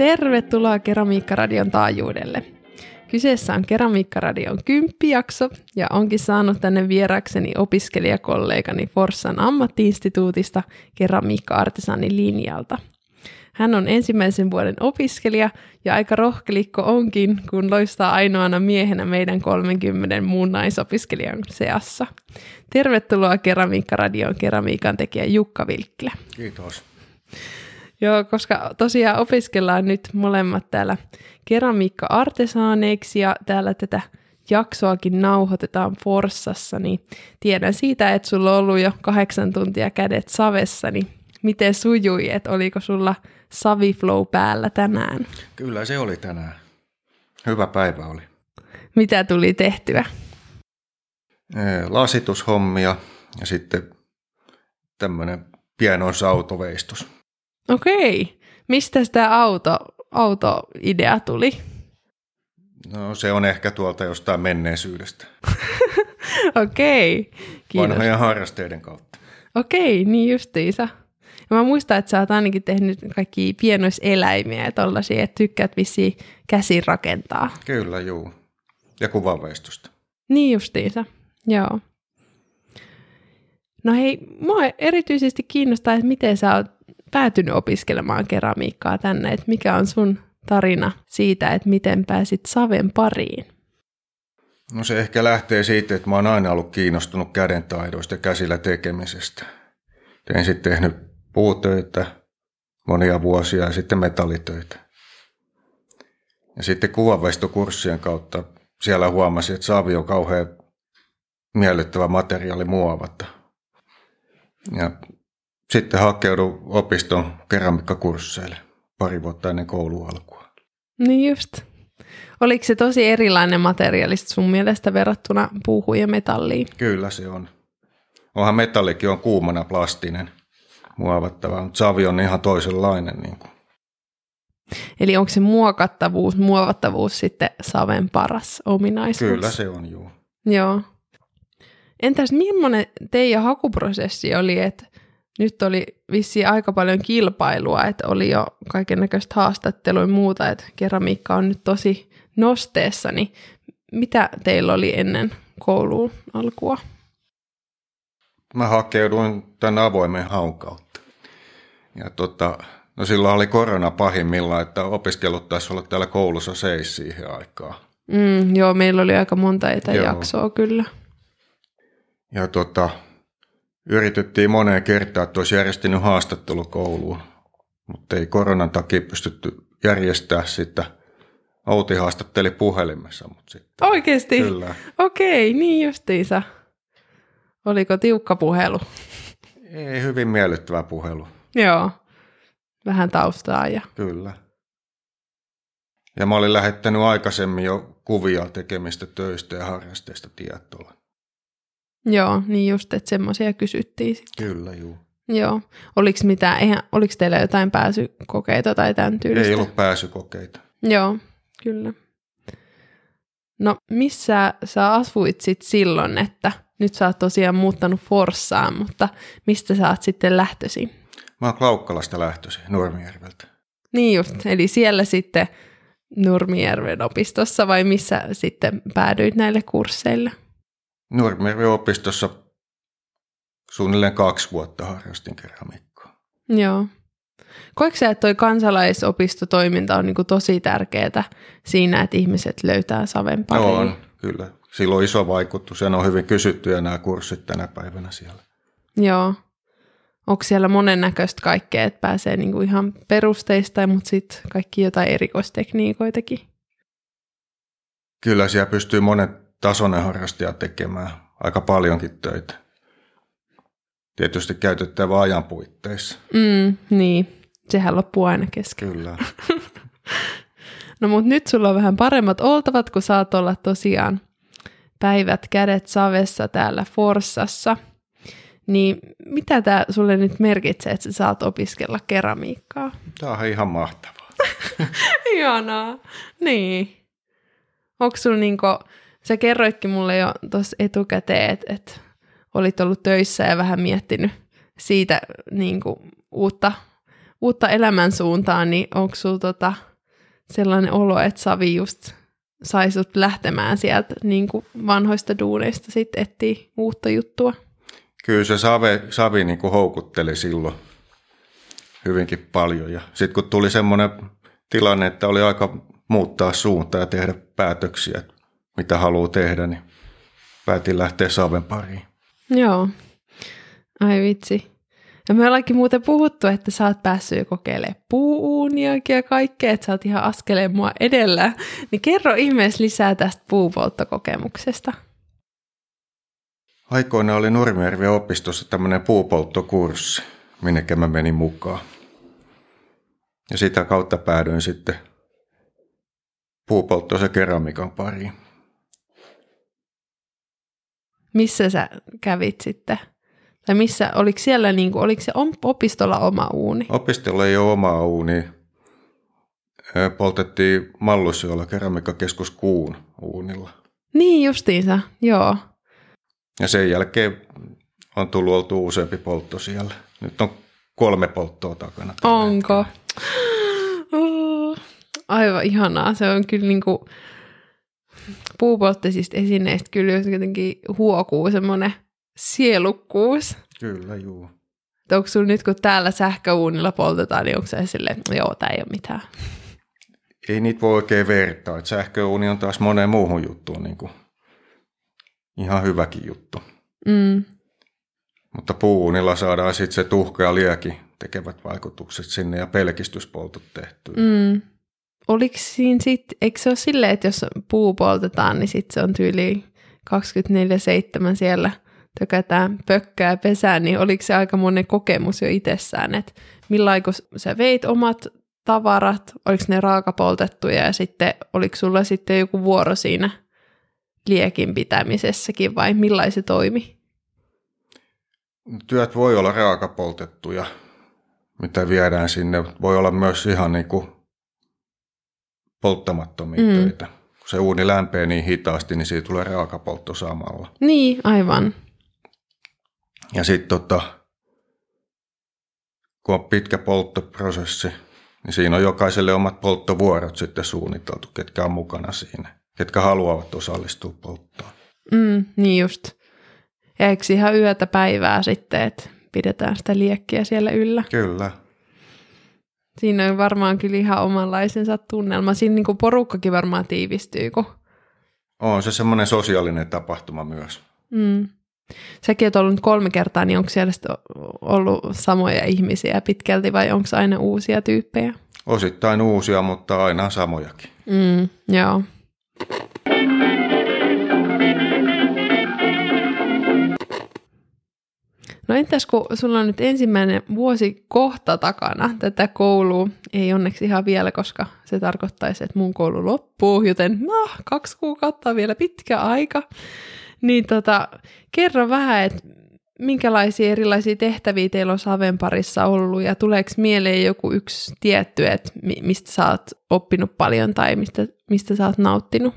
Tervetuloa Keramiikkaradion taajuudelle. Kyseessä on Keramiikkaradion kymppijakso ja onkin saanut tänne vierakseni opiskelijakollegani Forssan ammattiinstituutista keramiikka-artesanin linjalta. Hän on ensimmäisen vuoden opiskelija ja aika rohkelikko onkin, kun loistaa ainoana miehenä meidän 30 muun naisopiskelijan seassa. Tervetuloa Keramiikkaradion keramiikan tekijä Jukka Vilkkilä. Kiitos. Joo, koska tosiaan opiskellaan nyt molemmat täällä keramiikka-artesaaneiksi ja täällä tätä jaksoakin nauhoitetaan Forssassa, niin tiedän siitä, että sulla on ollut jo kahdeksan tuntia kädet savessa, niin miten sujui, että oliko sulla saviflow päällä tänään? Kyllä se oli tänään. Hyvä päivä oli. Mitä tuli tehtyä? Lasitushommia ja sitten tämmöinen pienoisautoveistus. Okei. Mistä tämä auto, autoidea tuli? No se on ehkä tuolta jostain menneisyydestä. Okei. Kiitos. Vanhojen harrasteiden kautta. Okei, niin justiinsa. Ja mä muistan, että sä oot ainakin tehnyt kaikki pienoiseläimiä ja tollasia, että tykkäät vissiin käsin rakentaa. Kyllä, juu. Ja kuvanveistosta. Niin justiinsa, joo. No hei, mua erityisesti kiinnostaa, että miten sä oot päätynyt opiskelemaan keramiikkaa tänne, että mikä on sun tarina siitä, että miten pääsit saven pariin? No se ehkä lähtee siitä, että mä oon aina ollut kiinnostunut kädentaidoista ja käsillä tekemisestä. Tein sitten tehnyt puutöitä monia vuosia ja sitten metallitöitä. Ja sitten kuvanveistokurssien kautta siellä huomasin, että saavi on kauhean miellyttävä materiaali muovata. Ja sitten hakeudun opiston keramikkakursseille pari vuotta ennen koulun alkua. Niin just. Oliko se tosi erilainen materiaalista sun mielestä verrattuna puuhun ja metalliin? Kyllä se on. Onhan metallikin on kuumana plastinen muovattava, mutta savi on ihan toisenlainen. Niin kuin. Eli onko se muokattavuus, muovattavuus sitten saven paras ominaisuus? Kyllä se on, joo. Joo. Entäs millainen teidän hakuprosessi oli, että nyt oli vissi aika paljon kilpailua, että oli jo kaiken näköistä haastattelua ja muuta, että keramiikka on nyt tosi nosteessa, niin mitä teillä oli ennen kouluun alkua? Mä hakeuduin tämän avoimen haun kautta. Ja tota, no silloin oli korona pahimmillaan, että opiskelut taisi olla täällä koulussa seis siihen aikaan. Mm, joo, meillä oli aika monta etäjaksoa joo. kyllä. Ja tota, Yritettiin moneen kertaan, että olisi järjestänyt haastattelu kouluun, mutta ei koronan takia pystytty järjestää sitä. Outi haastatteli puhelimessa. Mutta sitten, Oikeasti? Kyllä. Okei, niin justiinsa. Oliko tiukka puhelu? Ei, hyvin miellyttävä puhelu. Joo, vähän taustaa ja... Kyllä. Ja mä olin lähettänyt aikaisemmin jo kuvia tekemistä töistä ja harrasteista tietoa. Joo, niin just, että semmoisia kysyttiin sitten. Kyllä, juu. Joo. Oliko, mitään, eihän, oliko teillä jotain pääsykokeita tai tämän tyylistä? Ei ollut pääsykokeita. Joo, kyllä. No missä sä asuit sit silloin, että nyt sä oot tosiaan muuttanut Forssaan, mutta mistä sä oot sitten lähtöisin? Mä oon Klaukkalasta lähtöisin, Nurmijärveltä. Niin just, eli siellä sitten Nurmijärven opistossa vai missä sitten päädyit näille kursseille? Nurmijärven opistossa suunnilleen kaksi vuotta harrastin keramiikkaa. Joo. Koetko sä, että toi kansalaisopistotoiminta on niinku tosi tärkeää siinä, että ihmiset löytää saven pariin? Joo, on, kyllä. Sillä on iso vaikutus ja ne on hyvin kysyttyjä nämä kurssit tänä päivänä siellä. Joo. Onko siellä monennäköistä kaikkea, että pääsee niinku ihan perusteista, mutta sitten kaikki jotain erikoistekniikoitakin? Kyllä siellä pystyy monet tasoinen harrastaja tekemään aika paljonkin töitä. Tietysti käytettävä ajan puitteissa. Mm, niin, sehän loppuu aina kesken. Kyllä. no mutta nyt sulla on vähän paremmat oltavat, kun saat olla tosiaan päivät kädet savessa täällä Forssassa. Niin mitä tämä sulle nyt merkitsee, että sä saat opiskella keramiikkaa? Tämä on ihan mahtavaa. Ihanaa. Niin. Onko sulla niinku Sä kerroitkin mulle jo tuossa etukäteen, että, että olit ollut töissä ja vähän miettinyt siitä niin kuin, uutta, uutta elämänsuuntaa, niin onko sulla tota, sellainen olo, että Savi just sai sut lähtemään sieltä niin kuin vanhoista duuneista sitten etsii uutta juttua? Kyllä se Save, Savi niin kuin houkutteli silloin hyvinkin paljon. Ja sitten kun tuli semmoinen tilanne, että oli aika muuttaa suuntaa ja tehdä päätöksiä, mitä haluaa tehdä, niin päätin lähteä Saven pariin. Joo. Ai vitsi. Ja me ollaankin muuten puhuttu, että sä oot päässyt jo kokeilemaan puuuniakin ja kaikkea, että sä oot ihan askeleen mua edellä. Niin kerro ihmeessä lisää tästä puupolttokokemuksesta. Aikoina oli Nurmijärven opistossa tämmöinen puupolttokurssi, minnekä mä menin mukaan. Ja sitä kautta päädyin sitten puupolttoisen keramikan pariin. Missä sä kävit sitten? Tai missä, oliko siellä, niin kuin, oliko se opistolla oma uuni? Opistolla ei ole omaa uuni. Poltettiin Mallusjoella keramikakeskus kuun uunilla. Niin justiinsa, joo. Ja sen jälkeen on tullut oltu useampi poltto siellä. Nyt on kolme polttoa takana. Onko? Aivan ihanaa. Se on kyllä niin kuin puupolttisista esineistä kyllä jotenkin huokuu semmoinen sielukkuus. Kyllä, juu. Onko sulla nyt, kun täällä sähköuunilla poltetaan, niin onko se silleen, joo, tämä ei ole mitään? Ei niitä voi oikein vertaa. Että sähköuuni on taas moneen muuhun juttuun niin kuin ihan hyväkin juttu. Mm. Mutta puuunilla saadaan sitten se tuhka ja liekin tekevät vaikutukset sinne ja pelkistyspoltot tehtyä. Mm. Oliko siinä sitten, eikö se ole silleen, että jos puu poltetaan, niin sitten se on tyyli 24-7 siellä tökätään pökkää pesään, niin oliko se aika monen kokemus jo itsessään, että millaiko sä veit omat tavarat, oliko ne raakapoltettuja ja sitten oliko sulla sitten joku vuoro siinä liekin pitämisessäkin vai millainen toimi? Työt voi olla raakapoltettuja, mitä viedään sinne. Voi olla myös ihan niin kuin polttamattomia mm. töitä. Kun se uuni lämpee niin hitaasti, niin siitä tulee raakapoltto samalla. Niin, aivan. Ja sitten tota, kun on pitkä polttoprosessi, niin siinä on jokaiselle omat polttovuorot sitten suunniteltu, ketkä on mukana siinä, ketkä haluavat osallistua polttoon. Mm, niin just. Ja eikö ihan yötä päivää sitten, että pidetään sitä liekkiä siellä yllä? Kyllä. Siinä on varmaan kyllä ihan omanlaisensa tunnelma. Siinä niin kuin porukkakin varmaan tiivistyy. Kun... On se semmoinen sosiaalinen tapahtuma myös. Mm. Säkin oot ollut kolme kertaa, niin onko siellä ollut samoja ihmisiä pitkälti vai onko aina uusia tyyppejä? Osittain uusia, mutta aina samojakin. Mm, joo. No entäs kun sulla on nyt ensimmäinen vuosi kohta takana tätä koulua, ei onneksi ihan vielä, koska se tarkoittaisi, että mun koulu loppuu, joten no, kaksi kuukautta on vielä pitkä aika. Niin tota, kerro vähän, että minkälaisia erilaisia tehtäviä teillä on Saven parissa ollut ja tuleeko mieleen joku yksi tietty, että mistä sä oot oppinut paljon tai mistä, mistä sä oot nauttinut?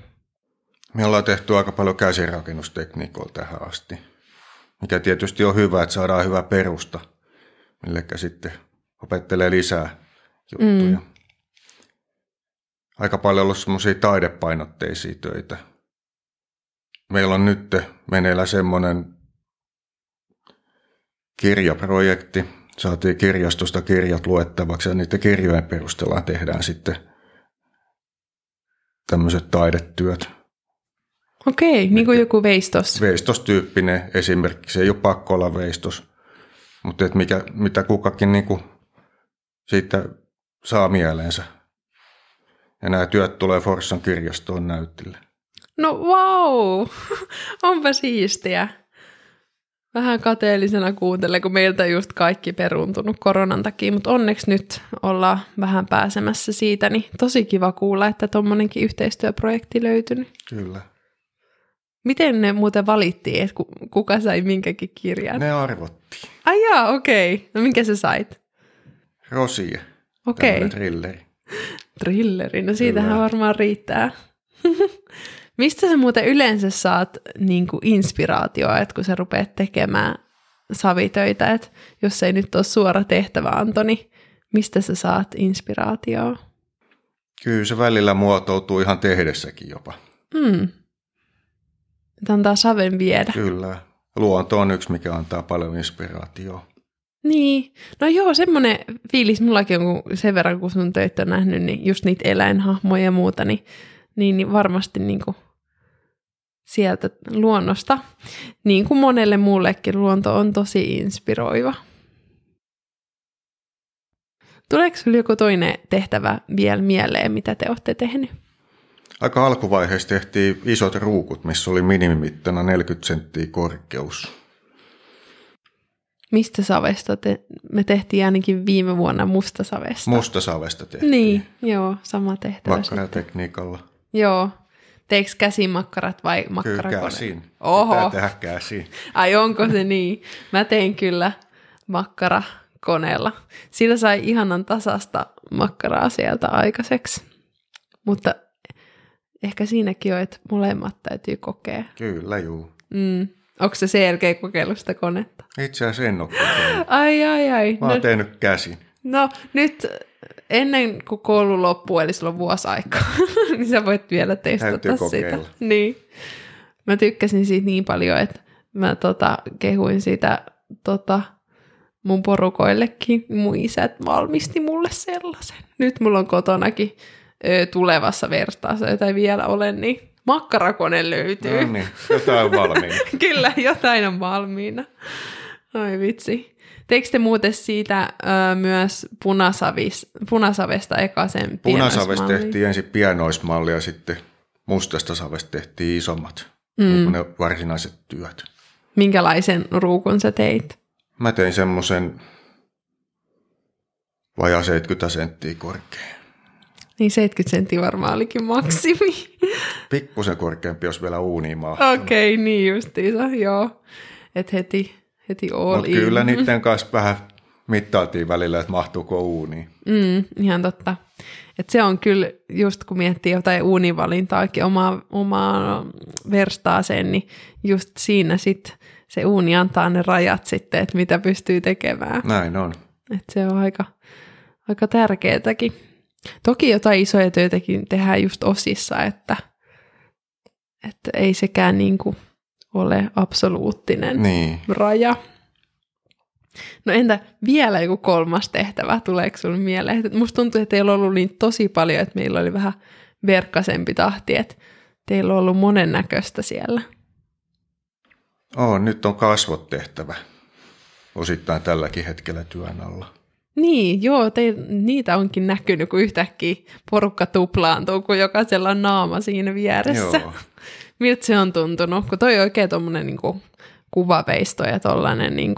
Me ollaan tehty aika paljon käsirakennustekniikoilla tähän asti, mikä tietysti on hyvä, että saadaan hyvä perusta, millekä sitten opettelee lisää juttuja. Mm. Aika paljon ollut semmoisia taidepainotteisia töitä, meillä on nyt meneillä semmoinen kirjaprojekti. Saatiin kirjastosta kirjat luettavaksi ja niiden kirjojen perusteella tehdään sitten tämmöiset taidetyöt. Okei, niin kuin joku veistos. Veistostyyppinen esimerkiksi. Ei ole pakko olla veistos, mutta et mikä, mitä kukakin niin kuin siitä saa mieleensä. Ja nämä työt tulee Forssan kirjastoon näyttille. No wow, onpa siistiä. Vähän kateellisena kuuntele, kun meiltä just kaikki peruntunut koronan takia, mutta onneksi nyt ollaan vähän pääsemässä siitä, niin tosi kiva kuulla, että tuommoinenkin yhteistyöprojekti löytynyt. Kyllä. Miten ne muuten valittiin, että kuka sai minkäkin kirjan? Ne arvottiin. Ai jaa, okei. Okay. No minkä sä sait? Rosie. Okei. Okay. Trilleri. Trilleri, no siitähän Kyllä. varmaan riittää. Mistä sä muuten yleensä saat niin kuin inspiraatioa, että kun sä rupeat tekemään savitöitä, että jos ei nyt ole suora tehtävä, Antoni, mistä sä saat inspiraatioa? Kyllä se välillä muotoutuu ihan tehdessäkin jopa. Mm. Että antaa saven viedä. Kyllä. Luonto on yksi, mikä antaa paljon inspiraatioa. Niin. No joo, semmoinen fiilis mullakin on, kun sen verran kun sun töitä on nähnyt, niin just niitä eläinhahmoja ja muuta, niin, niin, niin varmasti niin kuin sieltä luonnosta, niin kuin monelle muullekin luonto on tosi inspiroiva. Tuleeko sinulla joku toinen tehtävä vielä mieleen, mitä te olette tehnyt? Aika alkuvaiheessa tehtiin isot ruukut, missä oli minimimittana 40 senttiä korkeus. Mistä savesta? Te, me tehtiin ainakin viime vuonna mustasavesta. Mustasavesta tehtiin. Niin, joo, sama tehtävä. Makkaratekniikalla. Joo. Teekö käsimakkarat vai makkarakone? Kyllä käsin. Oho. Pitää tehdä käsin. Ai onko se niin? Mä tein kyllä makkarakoneella. Sillä sai ihanan tasasta makkaraa sieltä aikaiseksi. Mutta ehkä siinäkin on, että molemmat täytyy kokea. Kyllä, juu. Mm. Onko se selkeä kokeillut sitä konetta? Itse asiassa en ole kokeillut. Ai, ai, ai. Mä oon No, tehnyt käsin. no nyt ennen kuin koulu loppuu, eli sulla on vuosi aikaa, niin sä voit vielä testata Täytyy sitä. kokeilla. Niin. Mä tykkäsin siitä niin paljon, että mä tota, kehuin sitä tota, mun porukoillekin. Mun isät valmisti mulle sellaisen. Nyt mulla on kotonakin ö, tulevassa vertaassa, jota ei vielä ole, niin makkarakone löytyy. No niin, jotain valmiina. Kyllä, jotain on valmiina. Ai vitsi. Teikö te muuten siitä ö, myös punasavis, punasavesta eka sen Punasavesta tehtiin ensin pienoismalli ja sitten mustasta savesta tehtiin isommat. Mm. Ne varsinaiset työt. Minkälaisen ruukun sä teit? Mä tein semmoisen vajaa 70 senttiä korkea. Niin 70 senttiä varmaan olikin maksimi. Pikkusen korkeampi, jos vielä uuniin. Okei, okay, niin justiinsa, joo. Et heti, heti all in. kyllä niiden kanssa vähän mittailtiin välillä, että mahtuuko uuniin. Mm, ihan totta. Et se on kyllä, just kun miettii jotain uunivalintaakin omaa, omaa verstaaseen, niin just siinä sit se uuni antaa ne rajat sitten, että mitä pystyy tekemään. Näin on. Et se on aika, aika tärkeätäkin. Toki jotain isoja töitäkin tehdään just osissa, että, että ei sekään niinku ole absoluuttinen Niin. raja. No entä vielä joku kolmas tehtävä, tuleeko sinulle mieleen? Musta tuntuu, että teillä on ollut niin tosi paljon, että meillä oli vähän verkkasempi tahti, että teillä on ollut monennäköistä siellä. Oo, nyt on kasvot tehtävä. Osittain tälläkin hetkellä työn alla. Niin, joo, te, niitä onkin näkynyt, kun yhtäkkiä porukka tuplaantuu, kun jokaisella on naama siinä vieressä. Joo. Miltä se on tuntunut? Kun toi on oikein tuommoinen niin kuvaveisto ja tollainen niin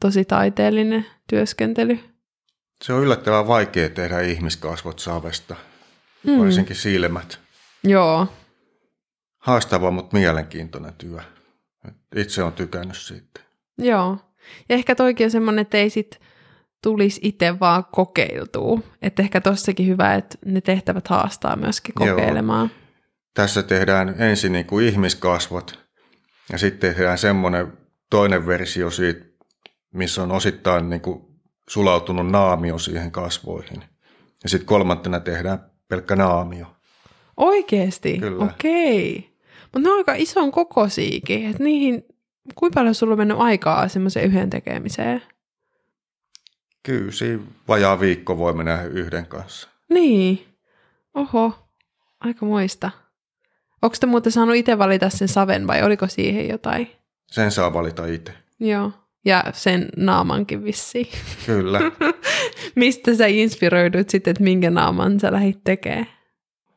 tosi taiteellinen työskentely. Se on yllättävän vaikea tehdä ihmiskasvot savesta, mm. varsinkin silmät. Joo, Haastava, mutta mielenkiintoinen työ. Itse on tykännyt siitä. joo. Ja ehkä toikin on semmoinen, että ei sit tulisi itse vaan kokeiltua. Että ehkä tossakin hyvä, että ne tehtävät haastaa myöskin Joo. kokeilemaan. Tässä tehdään ensin niin kuin ihmiskasvot ja sitten tehdään semmoinen toinen versio siitä, missä on osittain niin kuin sulautunut naamio siihen kasvoihin. Ja sitten kolmantena tehdään pelkkä naamio. Oikeesti? Kyllä. Okei. Mutta ne on aika ison kokoisiakin. Että niihin, kuinka paljon sulla on mennyt aikaa semmoiseen yhden tekemiseen? Kyllä, siinä vajaa viikko voi mennä yhden kanssa. Niin. Oho, aika muista. Onko te muuten saanut itse valita sen saven vai oliko siihen jotain? Sen saa valita itse. Joo. Ja sen naamankin vissiin. Kyllä. Mistä sä inspiroidut sitten, että minkä naaman sä lähdit tekemään?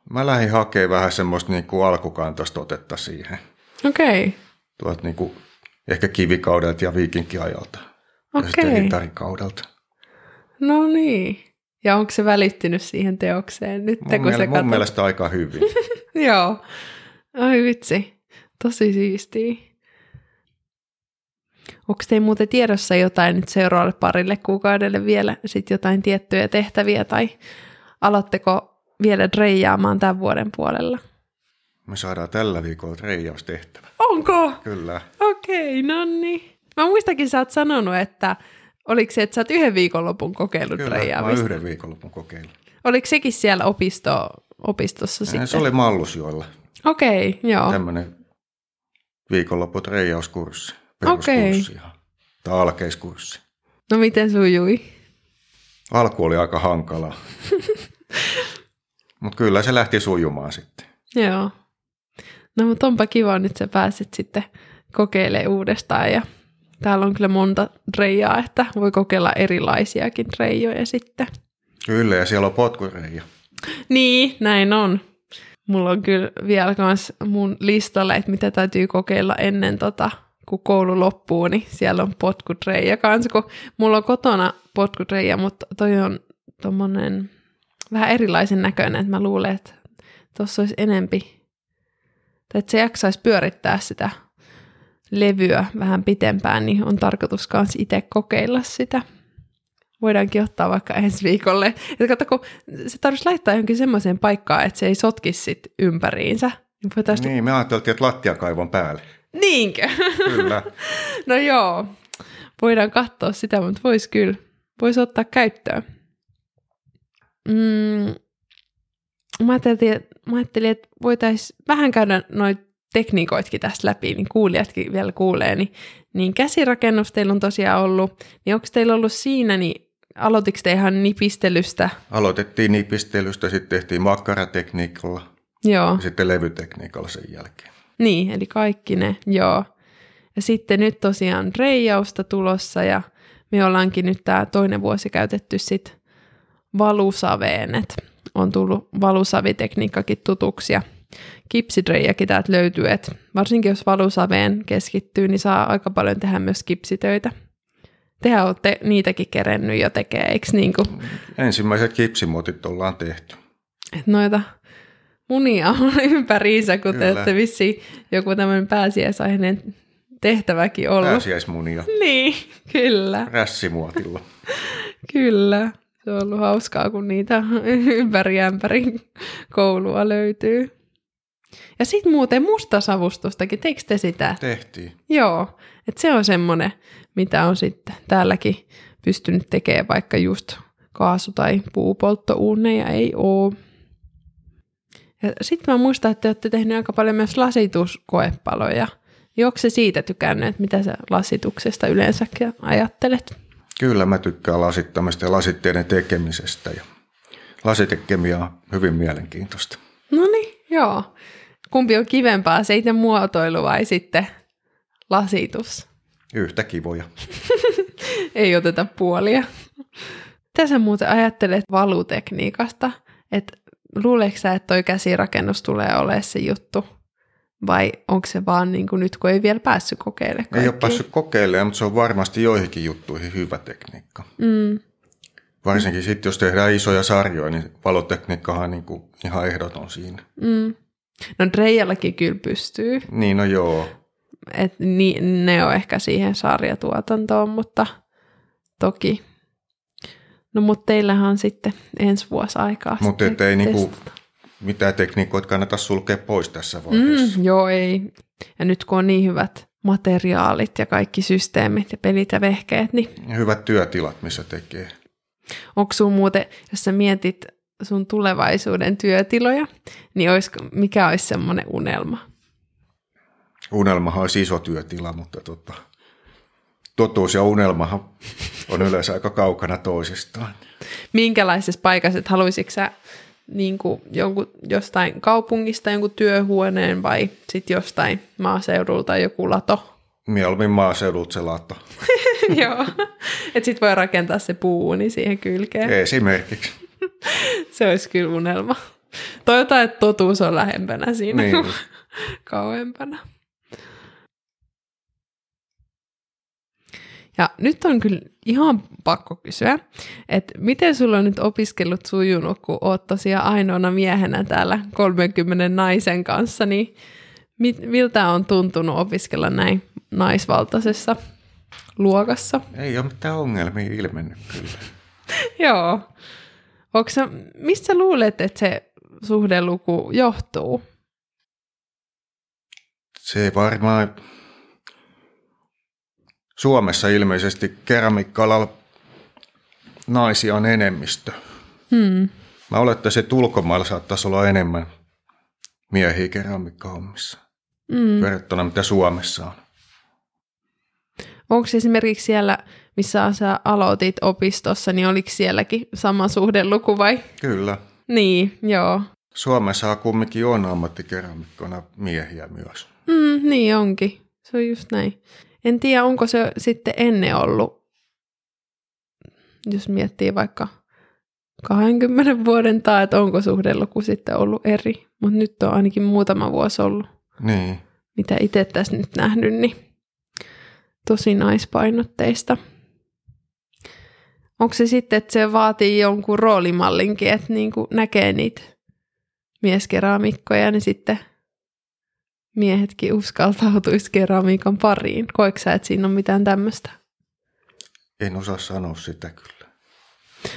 Mä lähdin hakemaan vähän semmoista niin kuin alkukantaista otetta siihen. Okei. Okay. Tuolta niin kuin ehkä kivikaudelta ja viikinkiajalta. Ja sitten Okei. No niin. Ja onko se välittynyt siihen teokseen nyt, Mun, kun miele- se mun katsot? mielestä aika hyvin. Joo. Ai vitsi. Tosi siistiä. Onko teillä muuten tiedossa jotain nyt seuraavalle parille kuukaudelle vielä sit jotain tiettyjä tehtäviä tai aloitteko vielä dreijaamaan tämän vuoden puolella? Me saadaan tällä viikolla reijaustehtävä. Onko? Kyllä. Okei, no niin. Mä muistakin sä oot sanonut, että oliko se, että sä oot yhden viikonlopun kokeillut Kyllä, oon dreijaamista? yhden viikonlopun kokeillut. Oliko sekin siellä opisto opistossa sitten? Se oli Mallusjoella. Okei, okay, joo. Tämmöinen viikonloppu reijauskurssi, peruskurssi okay. tai alkeiskurssi. No miten sujui? Alku oli aika hankalaa. mutta kyllä se lähti sujumaan sitten. Joo. No mutta onpa kiva nyt sä pääsit sitten kokeilemaan uudestaan ja täällä on kyllä monta reijaa, että voi kokeilla erilaisiakin reijoja sitten. Kyllä ja siellä on potkureija. Niin, näin on. Mulla on kyllä vielä kans mun listalle, että mitä täytyy kokeilla ennen tota, kun koulu loppuu, niin siellä on potkutreija kanssa, kun mulla on kotona potkutreija, mutta toi on tommonen vähän erilaisen näköinen, että mä luulen, että tuossa olisi enempi, tai että se jaksaisi pyörittää sitä levyä vähän pitempään, niin on tarkoitus myös itse kokeilla sitä. Voidaankin ottaa vaikka ensi viikolle. Että kato, kun se tarvitsisi laittaa johonkin semmoiseen paikkaan, että se ei sotkisi sit ympäriinsä. Niin, voitaisiin... niin me ajateltiin, että lattiakaivon päälle. Niinkö? Kyllä. no joo, voidaan katsoa sitä, mutta voisi kyllä, voisi ottaa käyttöön. Mm, mä, ajattelin, mä ajattelin, että voitaisiin vähän käydä noita tekniikoitkin tästä läpi, niin kuulijatkin vielä kuulee, niin, niin käsirakennus teillä on tosiaan ollut, niin onko teillä ollut siinä, niin aloitiko te ihan nipistelystä? Aloitettiin nipistelystä, sitten tehtiin makkaratekniikalla Joo. ja sitten levytekniikalla sen jälkeen. Niin, eli kaikki ne, joo. Ja sitten nyt tosiaan reijausta tulossa ja me ollaankin nyt tämä toinen vuosi käytetty sitten valusaveen, että on tullut valusavitekniikkakin tutuksi ja kipsidreijakin täältä löytyy, että varsinkin jos valusaveen keskittyy, niin saa aika paljon tehdä myös kipsitöitä. Tehän olette niitäkin kerennyt jo tekee, eikö niin kuin? Ensimmäiset kipsimuotit ollaan tehty. Et noita munia on ympäriinsä, kun te olette vissiin joku tämmöinen pääsiäisaiheen tehtäväkin ollut. Pääsiäismunia. Niin, kyllä. Rässimuotilla. kyllä. Se on ollut hauskaa, kun niitä ympäri ämpäri koulua löytyy. Ja sitten muuten mustasavustustakin, teikö te sitä? Tehtiin. Joo, että se on semmoinen, mitä on sitten täälläkin pystynyt tekemään, vaikka just kaasu- tai puupolttouuneja ei ole. Ja sitten mä muistan, että te olette tehneet aika paljon myös lasituskoepaloja. Onko se siitä tykännyt, että mitä sä lasituksesta yleensäkin ajattelet? Kyllä mä tykkään lasittamista ja lasitteiden tekemisestä ja lasitekemia on hyvin mielenkiintoista. No niin, joo. Kumpi on kivempaa, se itse muotoilu vai sitten lasitus? Yhtä kivoja. Ei oteta puolia. Mitä sä muuten ajattelet valutekniikasta? Että luuleeko sä, että toi käsirakennus tulee olemaan se juttu? Vai onko se vaan niin kuin nyt, kun ei vielä päässyt kokeilemaan kaikki? Ei ole päässyt kokeilemaan, mutta se on varmasti joihinkin juttuihin hyvä tekniikka. Mm. Varsinkin sitten, jos tehdään isoja sarjoja, niin valotekniikkahan on niin kuin ihan ehdoton siinä. Mm. No Dreijallakin kyllä pystyy. Niin, no joo. Et ni, ne on ehkä siihen sarjatuotantoon, mutta toki. No mutta teillähän on sitten ensi vuosi aikaa. Mutta ei niinku mitään tekniikoita kannata sulkea pois tässä vaiheessa. Mm, joo, ei. Ja nyt kun on niin hyvät materiaalit ja kaikki systeemit ja pelit ja vehkeet, niin... Ja hyvät työtilat, missä tekee. Onko sun muuten, jos sä mietit sun tulevaisuuden työtiloja, niin olisiko, mikä olisi semmoinen unelma? Unelmahan olisi iso työtila, mutta tota, totuus ja unelmahan on yleensä aika kaukana toisistaan. Minkälaisessa paikassa, että haluaisitko sä niin kuin jonkun, jostain kaupungista jonkun työhuoneen vai sitten jostain maaseudulta joku lato? Mieluummin maaseudulta se lato. Joo, että sitten voi rakentaa se puuni siihen kylkeen. Esimerkiksi. se olisi kyllä unelma. Toivotaan, että totuus on lähempänä siinä niin. kauempana. Ja nyt on kyllä ihan pakko kysyä, että miten sulla on nyt opiskellut sujunut, kun oot tosiaan ainoana miehenä täällä 30 naisen kanssa, niin mit, miltä on tuntunut opiskella näin naisvaltaisessa luokassa? Ei ole mitään ongelmia ilmennyt kyllä. Joo. Onko sä, mistä luulet, että se suhdeluku johtuu? Se varmaan Suomessa ilmeisesti keramiikka naisia on enemmistö. Hmm. Mä olettaisin, että ulkomailla saattaisi olla enemmän miehiä keramikkahommissa mm. verrattuna mitä Suomessa on. Onko esimerkiksi siellä, missä sä aloitit opistossa, niin oliko sielläkin sama suhdeluku vai? Kyllä. Niin, joo. Suomessa kumminkin on ammattikeramikkona miehiä myös. Mm, niin onkin. Se on just näin. En tiedä, onko se sitten ennen ollut, jos miettii vaikka 20 vuoden tai että onko suhdeluku sitten ollut eri. Mutta nyt on ainakin muutama vuosi ollut. Niin. Mitä itse tässä nyt nähnyt, niin tosi naispainotteista. Onko se sitten, että se vaatii jonkun roolimallinkin, että niin kuin näkee niitä mieskeramikkoja, niin sitten miehetkin uskaltautuisi keramiikan pariin. Koiko sä, että siinä on mitään tämmöistä? En osaa sanoa sitä kyllä.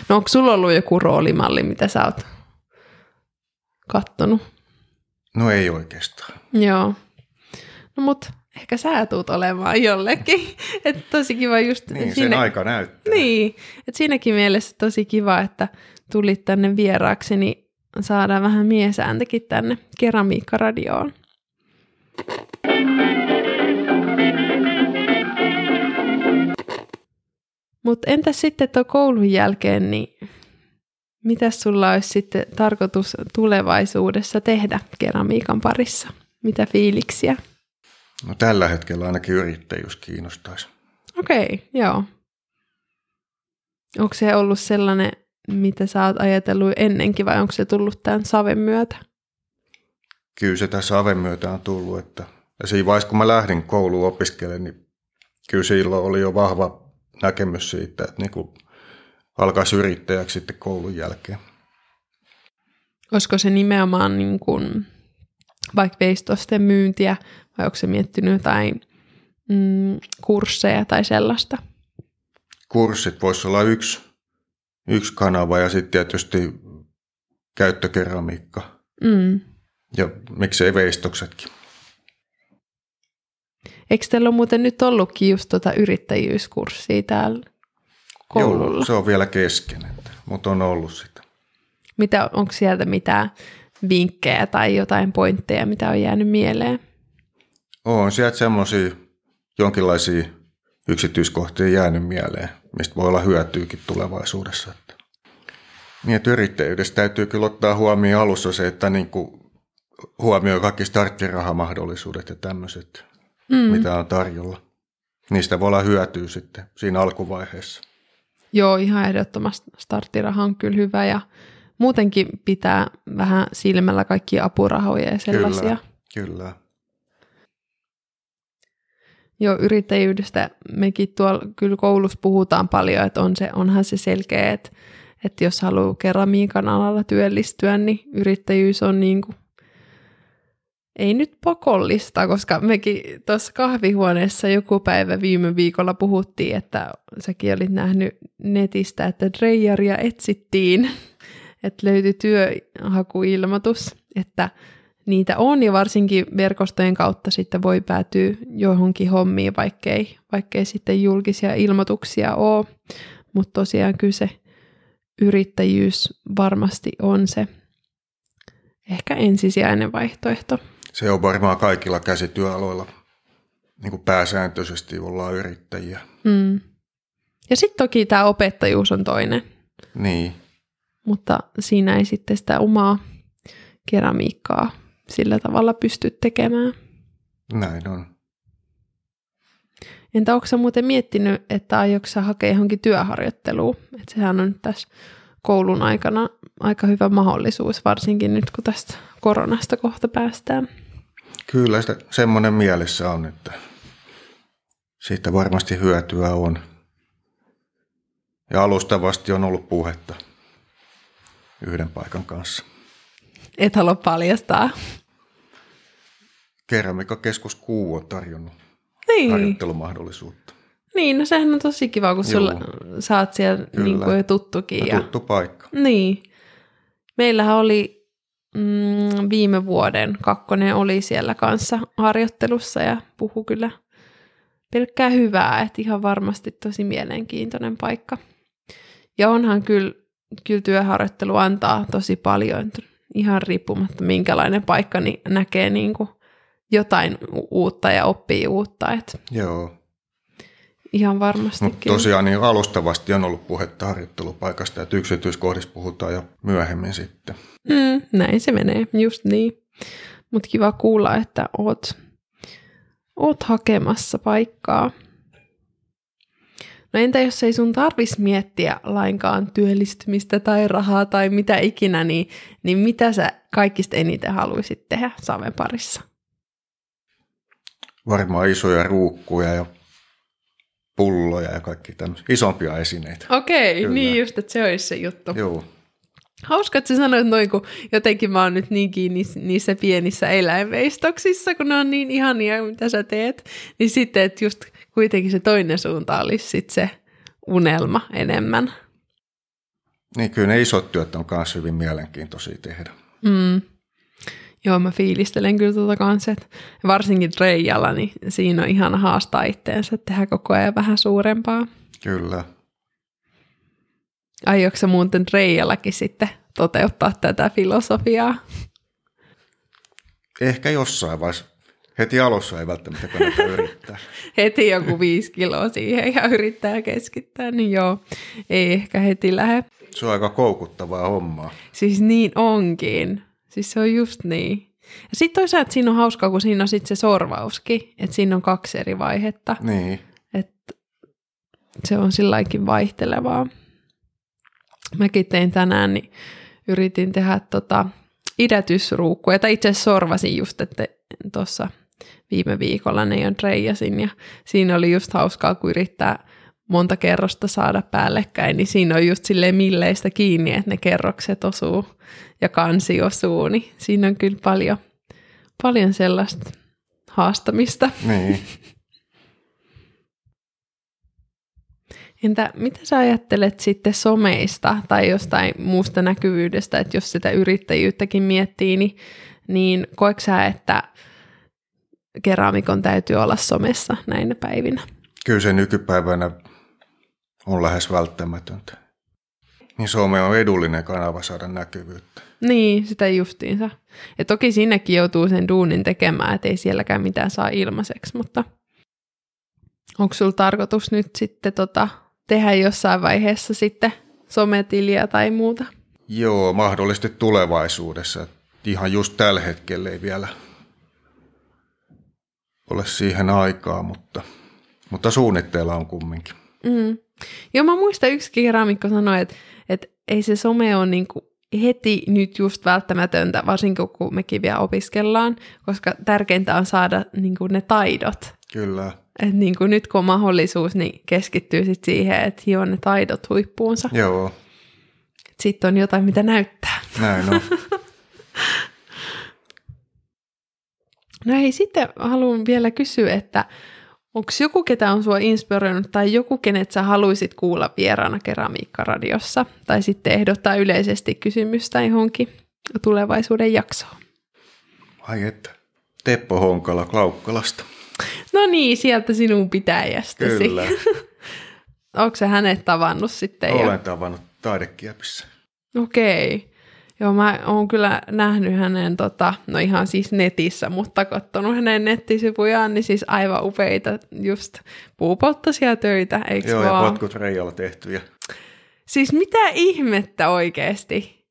No onko sulla ollut joku roolimalli, mitä sä oot kattonut? No ei oikeastaan. Joo. No mut ehkä sä tuut olemaan jollekin. että tosi kiva just... Niin, siinä... sen aika näyttää. Niin, että siinäkin mielessä tosi kiva, että tulit tänne vieraaksi, niin saadaan vähän miesääntäkin tänne keramiikkaradioon. Mutta entäs sitten tuon koulun jälkeen, niin mitä sulla olisi sitten tarkoitus tulevaisuudessa tehdä keramiikan parissa? Mitä fiiliksiä? No tällä hetkellä ainakin yrittäjyys kiinnostaisi. Okei, okay, joo. Onko se ollut sellainen, mitä sä oot ajatellut ennenkin vai onko se tullut tämän saven myötä? Kyllä se tämän saven myötä on tullut. Että... Ja siinä vaiheessa, kun mä lähdin kouluun opiskelemaan, niin kyllä silloin oli jo vahva näkemys siitä, että niin kuin alkaisi yrittäjäksi sitten koulun jälkeen. Olisiko se nimenomaan niin kuin vaikka veistosten myyntiä vai onko se miettinyt jotain mm, kursseja tai sellaista? Kurssit voisi olla yksi, yksi kanava ja sitten tietysti käyttökeramiikka. Mm. Ja miksei veistoksetkin. Eikö teillä ole muuten nyt ollutkin just tuota yrittäjyyskurssia täällä koululla? Joo, se on vielä kesken, mutta on ollut sitä. Mitä, onko sieltä mitään vinkkejä tai jotain pointteja, mitä on jäänyt mieleen? On sieltä semmoisia jonkinlaisia yksityiskohtia jäänyt mieleen, mistä voi olla hyötyykin tulevaisuudessa. Niin, että yrittäjyydessä täytyy kyllä ottaa huomioon alussa se, että niin kuin huomioi kaikki starttirahamahdollisuudet ja tämmöiset, mm. mitä on tarjolla. Niistä voi olla hyötyä sitten siinä alkuvaiheessa. Joo, ihan ehdottomasti starttiraha on kyllä hyvä ja muutenkin pitää vähän silmällä kaikki apurahoja ja sellaisia. Kyllä, kyllä. Joo, yrittäjyydestä mekin tuolla kyllä koulussa puhutaan paljon, että on se, onhan se selkeä, että, että jos haluaa keramiikan alalla työllistyä, niin yrittäjyys on niin kuin, ei nyt pakollista, koska mekin tuossa kahvihuoneessa joku päivä viime viikolla puhuttiin, että säkin olit nähnyt netistä, että Dreijaria etsittiin, että löytyi työhakuilmoitus, että niitä on ja varsinkin verkostojen kautta sitten voi päätyä johonkin hommiin, vaikkei, vaikkei sitten julkisia ilmoituksia ole. Mutta tosiaan kyse yrittäjyys varmasti on se ehkä ensisijainen vaihtoehto. Se on varmaan kaikilla käsityöaloilla niin kuin pääsääntöisesti ollaan yrittäjiä. Mm. Ja sitten toki tämä opettajuus on toinen. Niin. Mutta siinä ei sitten sitä omaa keramiikkaa sillä tavalla pysty tekemään. Näin on. Entä onko muuten miettinyt, että aiotko hakea johonkin työharjoitteluun? Että sehän on nyt tässä koulun aikana aika hyvä mahdollisuus, varsinkin nyt kun tästä koronasta kohta päästään. Kyllä sitä semmoinen mielessä on, että siitä varmasti hyötyä on. Ja alustavasti on ollut puhetta yhden paikan kanssa. Et halua paljastaa. Keramikakeskus Kuu on tarjonnut niin. harjoittelumahdollisuutta. Niin, no sehän on tosi kiva, kun sulla, saat siellä niin kuin jo tuttukin. Ja, tuttu paikka. Niin. Meillähän oli mm, viime vuoden kakkonen oli siellä kanssa harjoittelussa ja puhu kyllä pelkkää hyvää, että ihan varmasti tosi mielenkiintoinen paikka. Ja onhan kyllä kyllä työharjoittelu antaa tosi paljon, ihan riippumatta minkälainen paikka, niin näkee niin kuin jotain uutta ja oppii uutta. Et Joo. ihan varmasti Mutta tosiaan niin alustavasti on ollut puhetta harjoittelupaikasta, että yksityiskohdista puhutaan jo myöhemmin sitten. Mm, näin se menee, just niin. Mutta kiva kuulla, että oot, oot hakemassa paikkaa. No entä jos ei sun tarvis miettiä lainkaan työllistymistä tai rahaa tai mitä ikinä, niin, niin mitä sä kaikista eniten haluaisit tehdä Saven parissa? Varmaan isoja ruukkuja ja pulloja ja kaikki tämmöisiä isompia esineitä. Okei, Kyllä. niin just, että se olisi se juttu. Joo. Hauska, että sä sanoit noin, kun jotenkin mä oon nyt niin kiinni niissä pienissä eläinveistoksissa, kun ne on niin ihania, mitä sä teet. Niin sitten, että just kuitenkin se toinen suunta olisi sit se unelma enemmän. Niin kyllä ne isot työt on myös hyvin mielenkiintoisia tehdä. Mm. Joo, mä fiilistelen kyllä tuota kanssa, että varsinkin Reijalla, niin siinä on ihan haastaa itteensä tehdä koko ajan vähän suurempaa. Kyllä. Aiotko muuten Reijallakin sitten toteuttaa tätä filosofiaa? Ehkä jossain vaiheessa. Heti alussa ei välttämättä kannata yrittää. heti joku viisi kiloa siihen ja yrittää keskittää, niin joo, ei ehkä heti lähde. Se on aika koukuttavaa hommaa. Siis niin onkin. Siis se on just niin. Ja sitten toisaalta siinä on hauskaa, kun siinä on sitten se sorvauskin, että siinä on kaksi eri vaihetta, Niin. että se on silläkin vaihtelevaa. Mäkin tein tänään, niin yritin tehdä tota idätysruukkuja, tai itse asiassa sorvasin just, että tuossa viime viikolla ne jo reijasin, ja siinä oli just hauskaa, kun yrittää monta kerrosta saada päällekkäin, niin siinä on just silleen milleistä kiinni, että ne kerrokset osuu ja kansi osuu, niin siinä on kyllä paljon, paljon sellaista haastamista. Niin. Entä mitä sä ajattelet sitten someista tai jostain muusta näkyvyydestä, että jos sitä yrittäjyyttäkin miettii, niin, niin koetko sä, että keramikon täytyy olla somessa näinä päivinä? Kyllä se nykypäivänä on lähes välttämätöntä. Niin some on edullinen kanava saada näkyvyyttä. Niin, sitä justiinsa. Ja toki sinnekin joutuu sen duunin tekemään, että ei sielläkään mitään saa ilmaiseksi, mutta onko sulla tarkoitus nyt sitten tota, tehdä jossain vaiheessa sitten sometiliä tai muuta? Joo, mahdollisesti tulevaisuudessa. Ihan just tällä hetkellä ei vielä ole siihen aikaa, mutta, mutta suunnitteilla on kumminkin. Mm. Joo, mä muistan yksi keramikko sanoi, että, että ei se some ole niin kuin heti nyt just välttämätöntä, varsinkin kun mekin vielä opiskellaan, koska tärkeintä on saada niin kuin ne taidot. Kyllä, Et niin kuin nyt kun on mahdollisuus, niin keskittyy sit siihen, että hio ne taidot huippuunsa. joo, Sitten on jotain, mitä näyttää. näin on. No ei, sitten haluan vielä kysyä, että onko joku, ketä on sua inspiroinut tai joku, kenet sä haluaisit kuulla vieraana Keramiikkaradiossa tai sitten ehdottaa yleisesti kysymystä johonkin tulevaisuuden jaksoon? Ai että. Teppo Honkala Klaukkalasta. No niin, sieltä sinun pitäjästäsi. Kyllä, Onko se hänet tavannut sitten? jo? olen tavannut taidekiepissä. Okei. Joo, mä oon kyllä nähnyt hänen, tota, no ihan siis netissä, mutta katsonut hänen nettisivujaan, niin siis aivan upeita just puupolttaisia töitä, eikö Joo, ja vaan? potkut Reijalla tehtyjä. Siis mitä ihmettä oikeesti?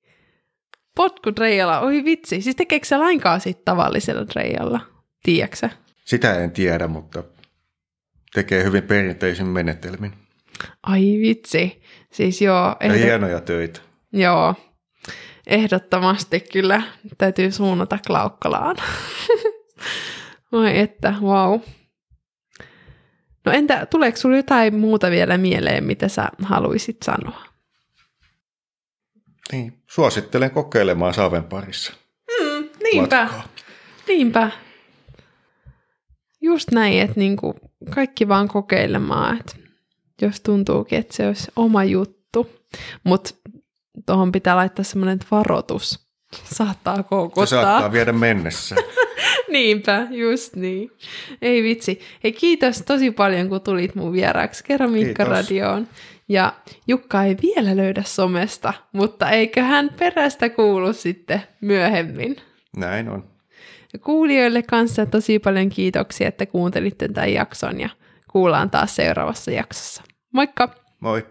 Potkut Reijalla, oi vitsi. Siis tekeekö se lainkaan sit tavallisella Reijalla? Tiedätkö Sitä en tiedä, mutta tekee hyvin perinteisin menetelmin. Ai vitsi. Siis joo, Ja ehdot... hienoja töitä. joo, ehdottomasti kyllä täytyy suunnata Klaukkalaan. Oi että, wow. No entä, tuleeko sinulla jotain muuta vielä mieleen, mitä sä haluaisit sanoa? Niin, suosittelen kokeilemaan Saaven parissa. Mm, niinpä. matkaa. Niinpä. Just näin, että niinku kaikki vaan kokeilemaan, että jos tuntuukin, että se olisi oma juttu. Mutta tuohon pitää laittaa semmoinen varoitus. Saattaa Se koukuttaa. saattaa viedä mennessä. Niinpä, just niin. Ei vitsi. Hei kiitos tosi paljon, kun tulit mun vieraaksi Keramiikka-radioon. Ja Jukka ei vielä löydä somesta, mutta eiköhän perästä kuulu sitten myöhemmin. Näin on. Kuulijoille kanssa tosi paljon kiitoksia, että kuuntelitte tämän jakson ja kuullaan taas seuraavassa jaksossa. Moikka! Moi!